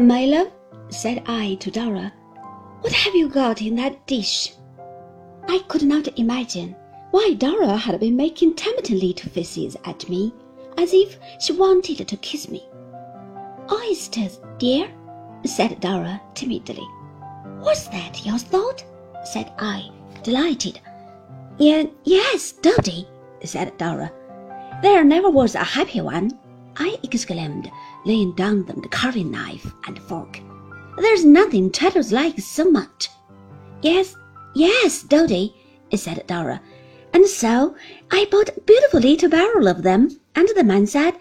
My love, said I to Dora, what have you got in that dish? I could not imagine why Dora had been making tempting little faces at me, as if she wanted to kiss me. Oysters, dear, said Dora timidly. Was that your thought? said I, delighted. Yeah, yes, Doady, said Dora. There never was a happy one, I exclaimed, laying down the carving knife and fork. There's nothing Traddles likes so much. Yes, yes, Doady, said Dora. And so I bought a beautiful little barrel of them, and the man said,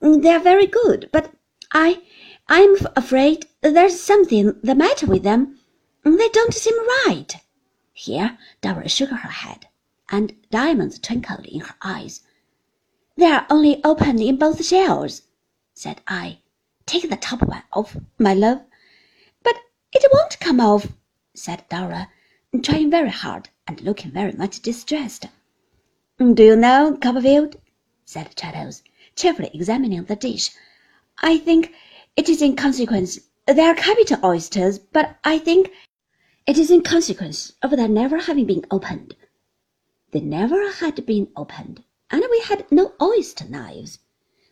mm, They're very good, but I, I'm afraid there's something the matter with them. Mm, they don't seem right. Here Dora shook her head, and diamonds twinkled in her eyes. They're only opened in both shells, said I. Take the top one off, my love. But it won't come off, said Dora, trying very hard and looking very much distressed. Do you know, Copperfield, said Traddles, cheerfully examining the dish, I think it is in consequence they are capital oysters, but I think it is in consequence of their never having been opened. They never had been opened, and we had no oyster knives,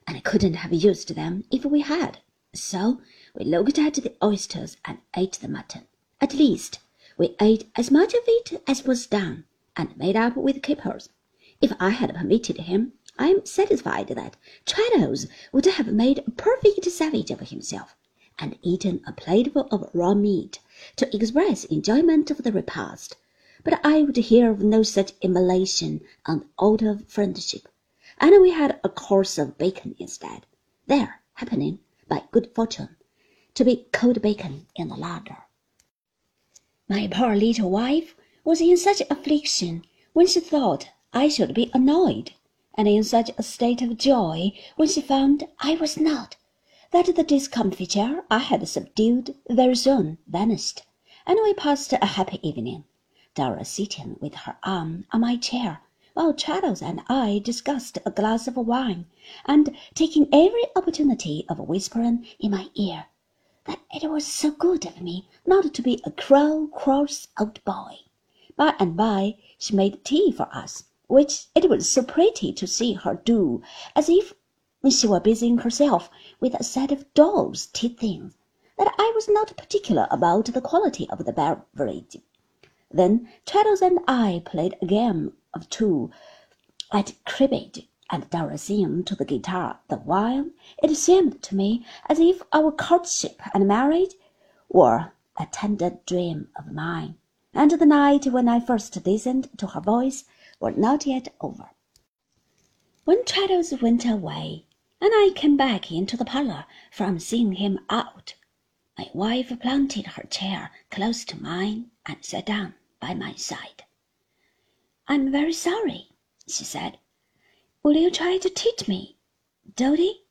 and couldn't have used them if we had. So we looked at the oysters and ate the mutton. At least, we ate as much of it as was done, and made up with capers. If I had permitted him, I am satisfied that Traddles would have made a perfect savage of himself, and eaten a plateful of raw meat to express enjoyment of the repast. But I would hear of no such immolation on the altar of friendship, and we had a course of bacon instead, there happening, by good fortune, to be cold bacon in the larder. My poor little wife was in such affliction when she thought I should be annoyed, and in such a state of joy when she found I was not, that the discomfiture I had subdued very soon vanished, and we passed a happy evening, Dora sitting with her arm on my chair, while Traddles and I discussed a glass of wine, and taking every opportunity of whispering in my ear that it was so good of me not to be a crow cross old boy. By and by she made tea for us, which it was so pretty to see her do, as if she were busying herself with a set of dolls' tea things, that I was not particular about the quality of the beverage. Then Traddles and I played a game of two at cribbage and Dora sang to the guitar. The while it seemed to me as if our courtship and marriage were a tender dream of mine, and the night when I first listened to her voice were not yet over. When Traddles went away, and I came back into the parlour from seeing him out, my wife planted her chair close to mine and sat down by my side. I'm very sorry, she said. Will you try to teach me, Doady?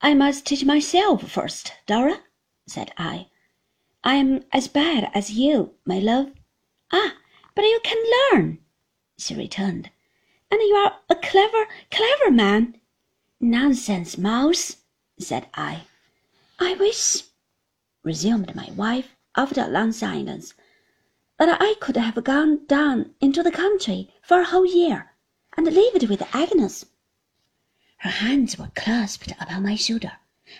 I must teach myself first, Dora, said I. I am as bad as you, my love. Ah, but you can learn, she returned. And you are a clever, clever man. Nonsense, Mouse, said I. I wish, resumed my wife after a long silence, that I could have gone down into the country for a whole year and lived with Agnes. Her hands were clasped upon my shoulder,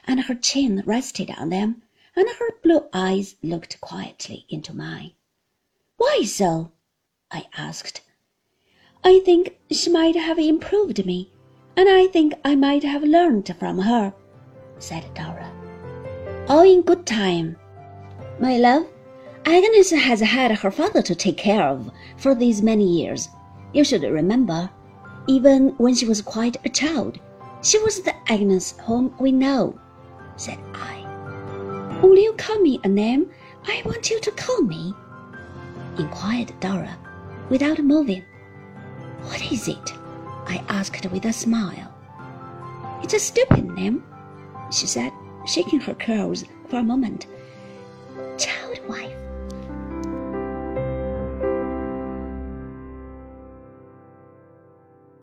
and her chin rested on them, and her blue eyes looked quietly into mine. Why so? I asked. I think she might have improved me, and I think I might have learned from her, said Dora. All in good time. My love, Agnes has had her father to take care of for these many years. You should remember even when she was quite a child. She was the Agnes whom we know, said I. Will you call me a name I want you to call me? inquired Dora, without moving. What is it? I asked with a smile. It's a stupid name, she said, shaking her curls for a moment